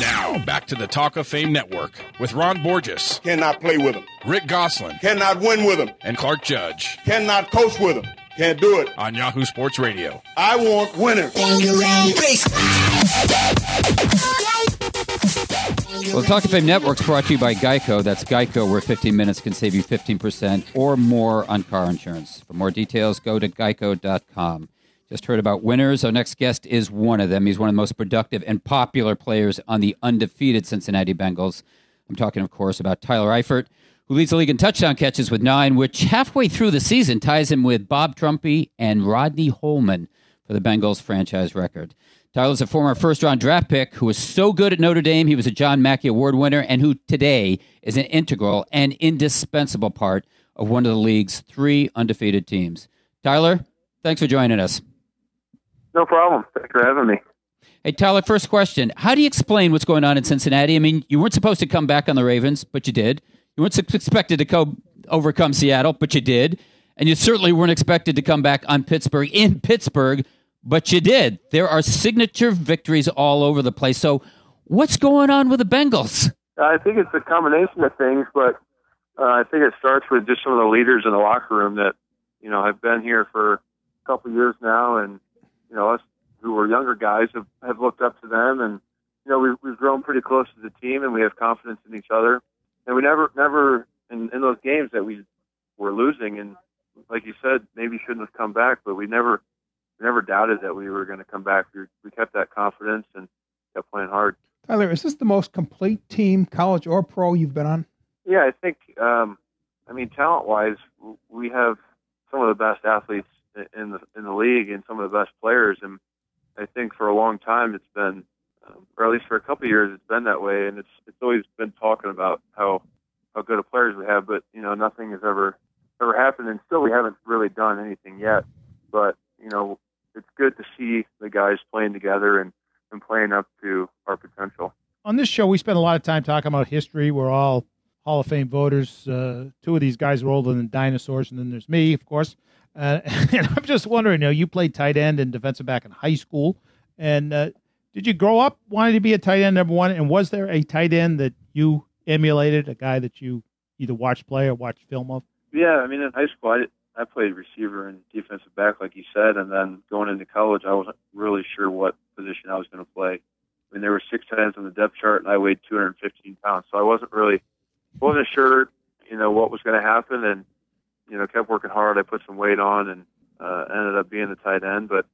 Now, back to the Talk of Fame Network with Ron Borges, Cannot play with him. Rick Gosselin, Cannot win with him. and Clark Judge Cannot coach with him. Can't do it. on Yahoo Sports Radio. I want winners. Well, the Talk of Fame Network's brought to you by Geico. That's Geico, where 15 minutes can save you 15% or more on car insurance. For more details, go to geico.com. Just heard about winners. Our next guest is one of them. He's one of the most productive and popular players on the undefeated Cincinnati Bengals. I'm talking, of course, about Tyler Eifert, who leads the league in touchdown catches with nine, which halfway through the season ties him with Bob Trumpy and Rodney Holman for the Bengals franchise record. Tyler's a former first round draft pick who was so good at Notre Dame, he was a John Mackey Award winner, and who today is an integral and indispensable part of one of the league's three undefeated teams. Tyler, thanks for joining us. No problem. Thanks for having me. Hey, Tyler, first question. How do you explain what's going on in Cincinnati? I mean, you weren't supposed to come back on the Ravens, but you did. You weren't expected to co- overcome Seattle, but you did. And you certainly weren't expected to come back on Pittsburgh in Pittsburgh, but you did. There are signature victories all over the place. So, what's going on with the Bengals? I think it's a combination of things, but uh, I think it starts with just some of the leaders in the locker room that you know have been here for a couple years now, and you know us who were younger guys have, have looked up to them, and you know we've, we've grown pretty close as a team, and we have confidence in each other, and we never never in, in those games that we were losing, and like you said, maybe shouldn't have come back, but we never we never doubted that we were going to come back. We, we kept that confidence and kept playing hard. Tyler, is this the most complete team, college or pro, you've been on? Yeah, I think. Um, I mean, talent-wise, we have some of the best athletes in the in the league and some of the best players. And I think for a long time, it's been, um, or at least for a couple of years, it's been that way. And it's it's always been talking about how how good of players we have, but you know, nothing has ever ever happened, and still we haven't really done anything yet. But you know, it's good to see the guys playing together and and playing up to our potential. On this show, we spend a lot of time talking about history. We're all Hall of Fame voters. Uh, two of these guys are older than dinosaurs, and then there's me, of course. Uh, and I'm just wondering, you know, you played tight end and defensive back in high school, and uh, did you grow up wanting to be a tight end number one? And was there a tight end that you emulated, a guy that you either watched play or watched film of? Yeah, I mean, in high school, I, I played receiver and defensive back, like you said, and then going into college, I wasn't really sure what position I was going to play. I mean, there were six tight ends on the depth chart, and I weighed 215 pounds, so I wasn't really wasn't sure, you know, what was going to happen, and you know, kept working hard. I put some weight on, and uh, ended up being the tight end. But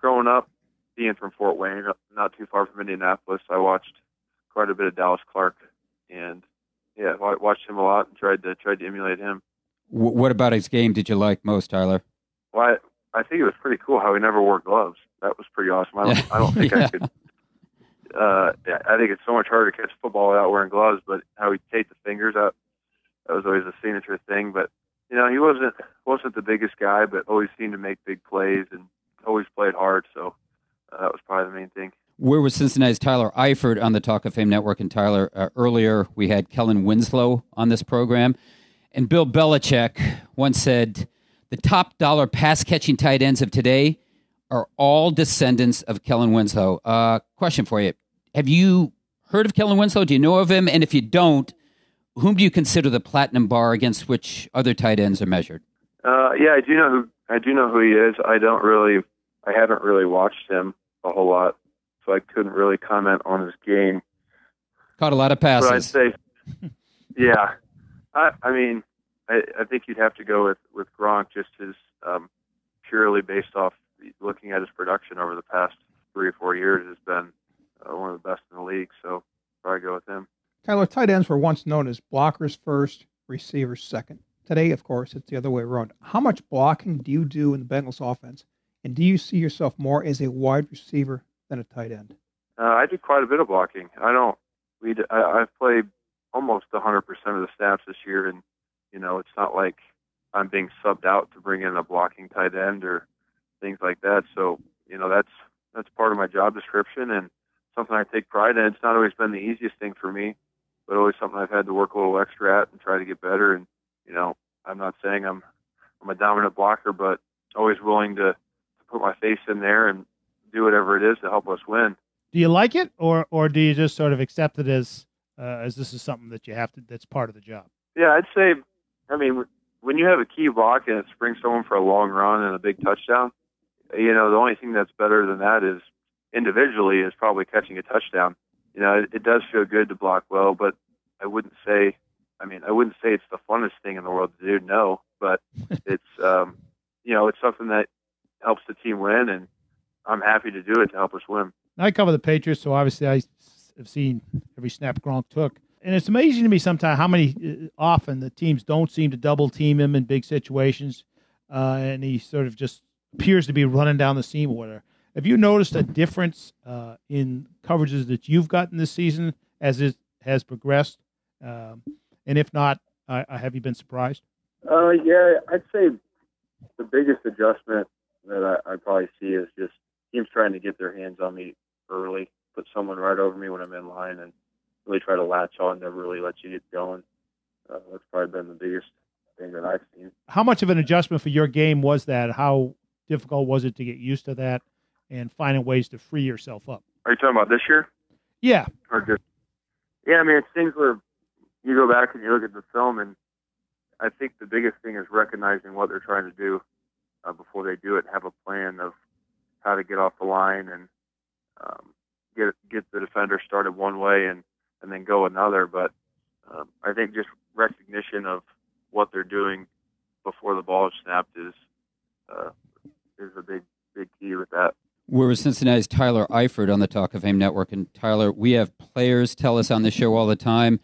growing up, being from Fort Wayne, not too far from Indianapolis, I watched quite a bit of Dallas Clark, and yeah, I watched him a lot and tried to tried to emulate him. What about his game did you like most, Tyler? Well, I, I think it was pretty cool how he never wore gloves. That was pretty awesome. I don't, I don't think Yeah. I could. Uh, yeah, I think it's so much harder to catch football without wearing gloves. But how he taped the fingers up, that was always a signature thing. But you know, he wasn't wasn't the biggest guy, but always seemed to make big plays and always played hard. So uh, that was probably the main thing. Where was Cincinnati's Tyler Eifert on the Talk of Fame Network? And Tyler, uh, earlier we had Kellen Winslow on this program. And Bill Belichick once said the top dollar pass catching tight ends of today are all descendants of Kellen Winslow. Uh, question for you Have you heard of Kellen Winslow? Do you know of him? And if you don't, whom do you consider the platinum bar against which other tight ends are measured? Uh, yeah, I do know who I do know who he is. I don't really, I haven't really watched him a whole lot, so I couldn't really comment on his game. Caught a lot of But I'd passes. say, yeah, I, I mean, I, I think you'd have to go with with Gronk just as um, purely based off looking at his production over the past three or four years has been uh, one of the best in the league. So probably go with him. Tyler, tight ends were once known as blockers first, receivers second. Today, of course, it's the other way around. How much blocking do you do in the Bengals offense? And do you see yourself more as a wide receiver than a tight end? Uh, I do quite a bit of blocking. I don't. We. I, I've played almost 100% of the snaps this year, and you know, it's not like I'm being subbed out to bring in a blocking tight end or things like that. So, you know, that's that's part of my job description and something I take pride in. It's not always been the easiest thing for me, but always something I've had to work a little extra at and try to get better. And you know, I'm not saying I'm I'm a dominant blocker, but always willing to, to put my face in there and do whatever it is to help us win. Do you like it, or or do you just sort of accept it as uh, as this is something that you have to that's part of the job? Yeah, I'd say. I mean, when you have a key block and it springs someone for a long run and a big touchdown, you know the only thing that's better than that is individually is probably catching a touchdown. You know, it, it does feel good to block well, but I wouldn't say. I mean, I wouldn't say it's the funnest thing in the world to do. No, but it's um, you know, it's something that helps the team win, and I'm happy to do it to help us win. I cover the Patriots, so obviously I have seen every snap Gronk took. And it's amazing to me sometimes how many uh, often the teams don't seem to double team him in big situations, uh, and he sort of just appears to be running down the seam or whatever. Have you noticed a difference uh, in coverages that you've gotten this season as it has progressed? Um, and if not, uh, have you been surprised? Uh, yeah, I'd say the biggest adjustment that I, I probably see is just teams trying to get their hands on me early, put someone right over me when I'm in line, and really try to latch on, never really let you get going. Uh, that's probably been the biggest thing that I've seen. How much of an adjustment for your game was that? How difficult was it to get used to that and finding ways to free yourself up? Are you talking about this year? Yeah. Or just yeah, I mean it's things where you go back and you look at the film and I think the biggest thing is recognizing what they're trying to do uh, before they do it. Have a plan of how to get off the line and um, get get the defender started one way and and then go another. But um, I think just recognition of what they're doing before the ball is snapped is uh, is a big big key with that. We're with Cincinnati's Tyler Eifert on the Talk of Fame Network. And Tyler, we have players tell us on the show all the time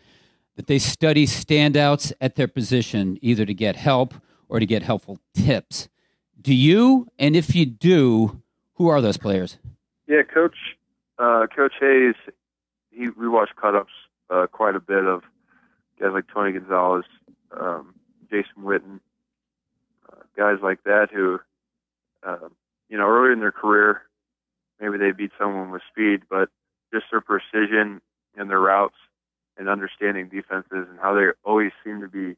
that they study standouts at their position, either to get help or to get helpful tips. Do you? And if you do, who are those players? Yeah, Coach uh, Coach Hayes. He we watch cut uh, quite a bit of guys like Tony Gonzalez, um, Jason Witten, uh, guys like that who, uh, you know, earlier in their career, maybe they beat someone with speed, but just their precision and their routes and understanding defenses and how they always seem to be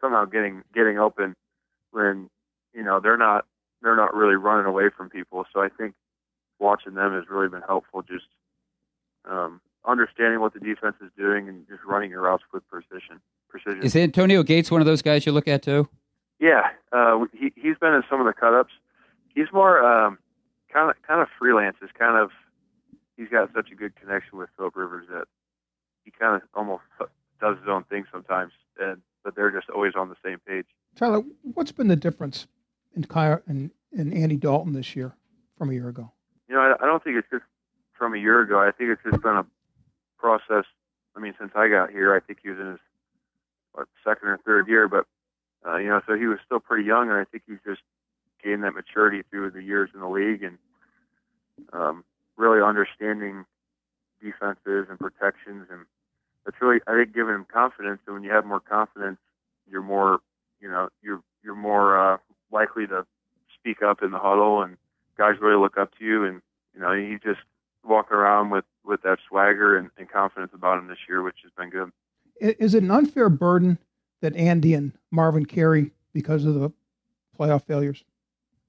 somehow getting getting open when you know they're not they're not really running away from people. So I think watching them has really been helpful. Just um, understanding what the defense is doing and just running your routes with precision. Precision. Is Antonio Gates one of those guys you look at too? Yeah, uh, he he's been in some of the cut-ups. He's more um, kind of kind of freelance. Is kind of he's got such a good connection with Philip Rivers that he kind of almost does his own thing sometimes, and but they're just always on the same page. Tyler, what's been the difference in Kyle and, and Andy Dalton this year from a year ago? You know, I, I don't think it's just from a year ago. I think it's just been a process. I mean, since I got here, I think he was in his what, second or third year, but uh, you know, so he was still pretty young, and I think he's just gained that maturity through the years in the league and um, really understanding defenses and protections, and it's really I think giving him confidence. And when you have more confidence, you're more, you know, you're you're more uh, likely to speak up in the huddle, and guys really look up to you. And you know, he just walking around with with that swagger and, and confidence about him this year, which has been good. Is it an unfair burden that Andy and Marvin carry because of the playoff failures?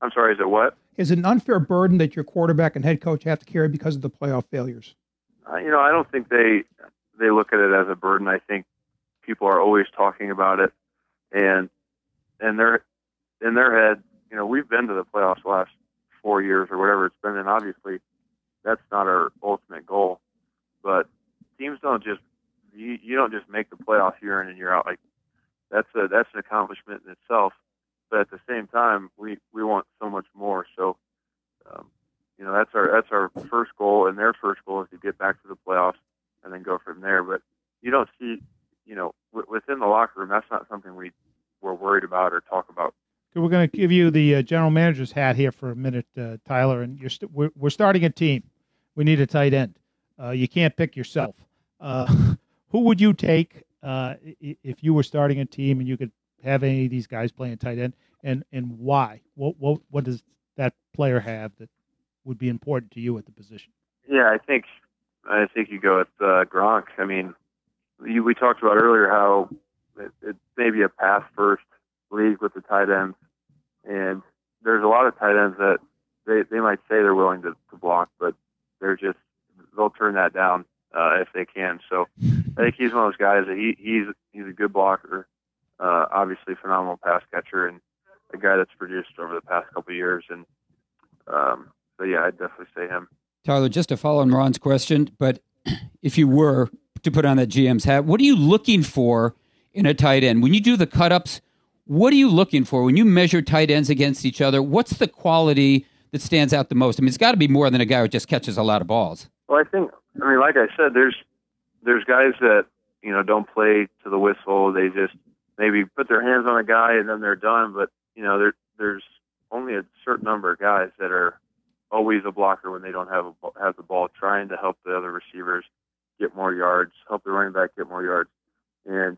I'm sorry, is it what? Is it an unfair burden that your quarterback and head coach have to carry because of the playoff failures? Uh, you know, I don't think they they look at it as a burden. I think people are always talking about it, and and they're in their head, you know, we've been to the playoffs the last four years or whatever it's been, and obviously that's not our ultimate goal. But teams don't just you, you don't just make the playoffs year in and year out. Like that's a that's an accomplishment in itself. But at the same time, we we want so much more. So, um, you know, that's our that's our first goal, and their first goal is to get back to the playoffs and then go from there. But you don't see, you know, w- within the locker room, that's not something we we're worried about or talk about we're going to give you the uh, general manager's hat here for a minute, uh, Tyler. And you're st- we're, we're starting a team. We need a tight end. Uh, you can't pick yourself. Uh, who would you take uh, if you were starting a team and you could have any of these guys playing tight end, and and why? What what what does that player have that would be important to you at the position? Yeah, I think I think you go with uh, Gronk. I mean, you, we talked about earlier how it, it may be a pass first league with the tight ends. And there's a lot of tight ends that they, they might say they're willing to, to block, but they're just they'll turn that down uh, if they can. So I think he's one of those guys that he he's he's a good blocker, uh, obviously phenomenal pass catcher, and a guy that's produced over the past couple of years. And um, so yeah, I'd definitely say him. Tyler, just to follow on Ron's question, but if you were to put on that GM's hat, what are you looking for in a tight end when you do the cut ups? What are you looking for when you measure tight ends against each other? What's the quality that stands out the most? I mean, it's got to be more than a guy who just catches a lot of balls. Well, I think I mean, like I said, there's there's guys that you know don't play to the whistle. They just maybe put their hands on a guy and then they're done. But you know, there there's only a certain number of guys that are always a blocker when they don't have a, have the ball, trying to help the other receivers get more yards, help the running back get more yards. And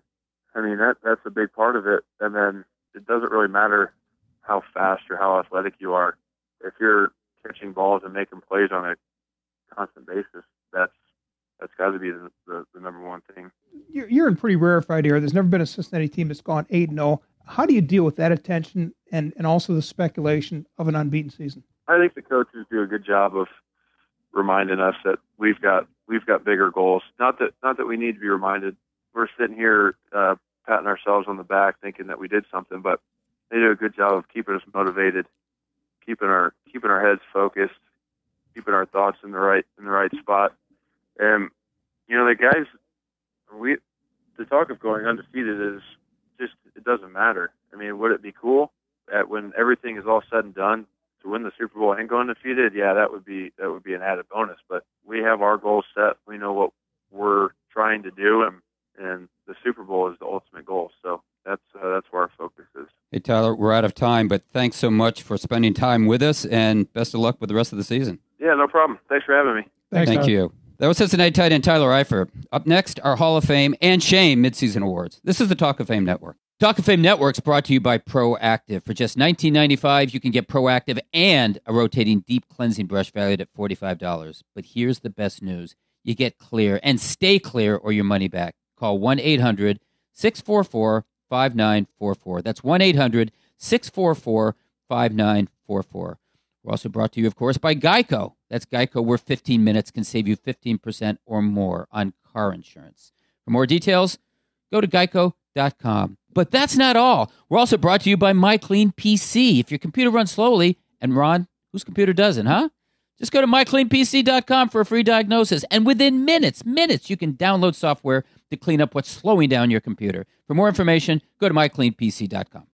I mean that that's a big part of it. And then it doesn't really matter how fast or how athletic you are. If you're catching balls and making plays on a constant basis, that's that's got to be the, the, the, number one thing. You're, you're in pretty rarefied air. There's never been a Cincinnati team that's gone 8 0. How do you deal with that attention and and also the speculation of an unbeaten season? I think the coaches do a good job of reminding us that we've got we've got bigger goals. Not that not that we need to be reminded. We're sitting here uh, patting ourselves on the back, thinking that we did something, but they do a good job of keeping us motivated, keeping our keeping our heads focused, keeping our thoughts in the right in the right spot. And you know, the guys, we the talk of going undefeated is just it doesn't matter. I mean, would it be cool that when everything is all said and done to win the Super Bowl and go undefeated? Yeah, that would be that would be an added bonus. But we have our goals set. We know what we're trying to do, and and the Super Bowl is the ultimate goal. So that's uh, that's where our focus is. Hey Tyler, we're out of time, but thanks so much for spending time with us, and best of luck with the rest of the season. Yeah, no problem. Thanks for having me. Thanks, Thank Tyler. you. That was Cincinnati tight end Tyler Eifert. Up next, our Hall of Fame and Shame midseason awards. This is the Talk of Fame Network. Talk of Fame Network is brought to you by Proactiv. For just $19.95, you can get Proactiv and a rotating deep cleansing brush valued at $45. But here's the best news you get clear and stay clear or your money back. Call 1 800 644 5944. That's 1 800 644 5944. We're also brought to you, of course, by Geico. That's Geico, where 15 minutes can save you 15% or more on car insurance. For more details, go to geico.com. But that's not all. We're also brought to you by MyCleanPC. If your computer runs slowly, and Ron, whose computer doesn't, huh? Just go to mycleanpc.com for a free diagnosis. And within minutes, minutes, you can download software to clean up what's slowing down your computer. For more information, go to mycleanpc.com.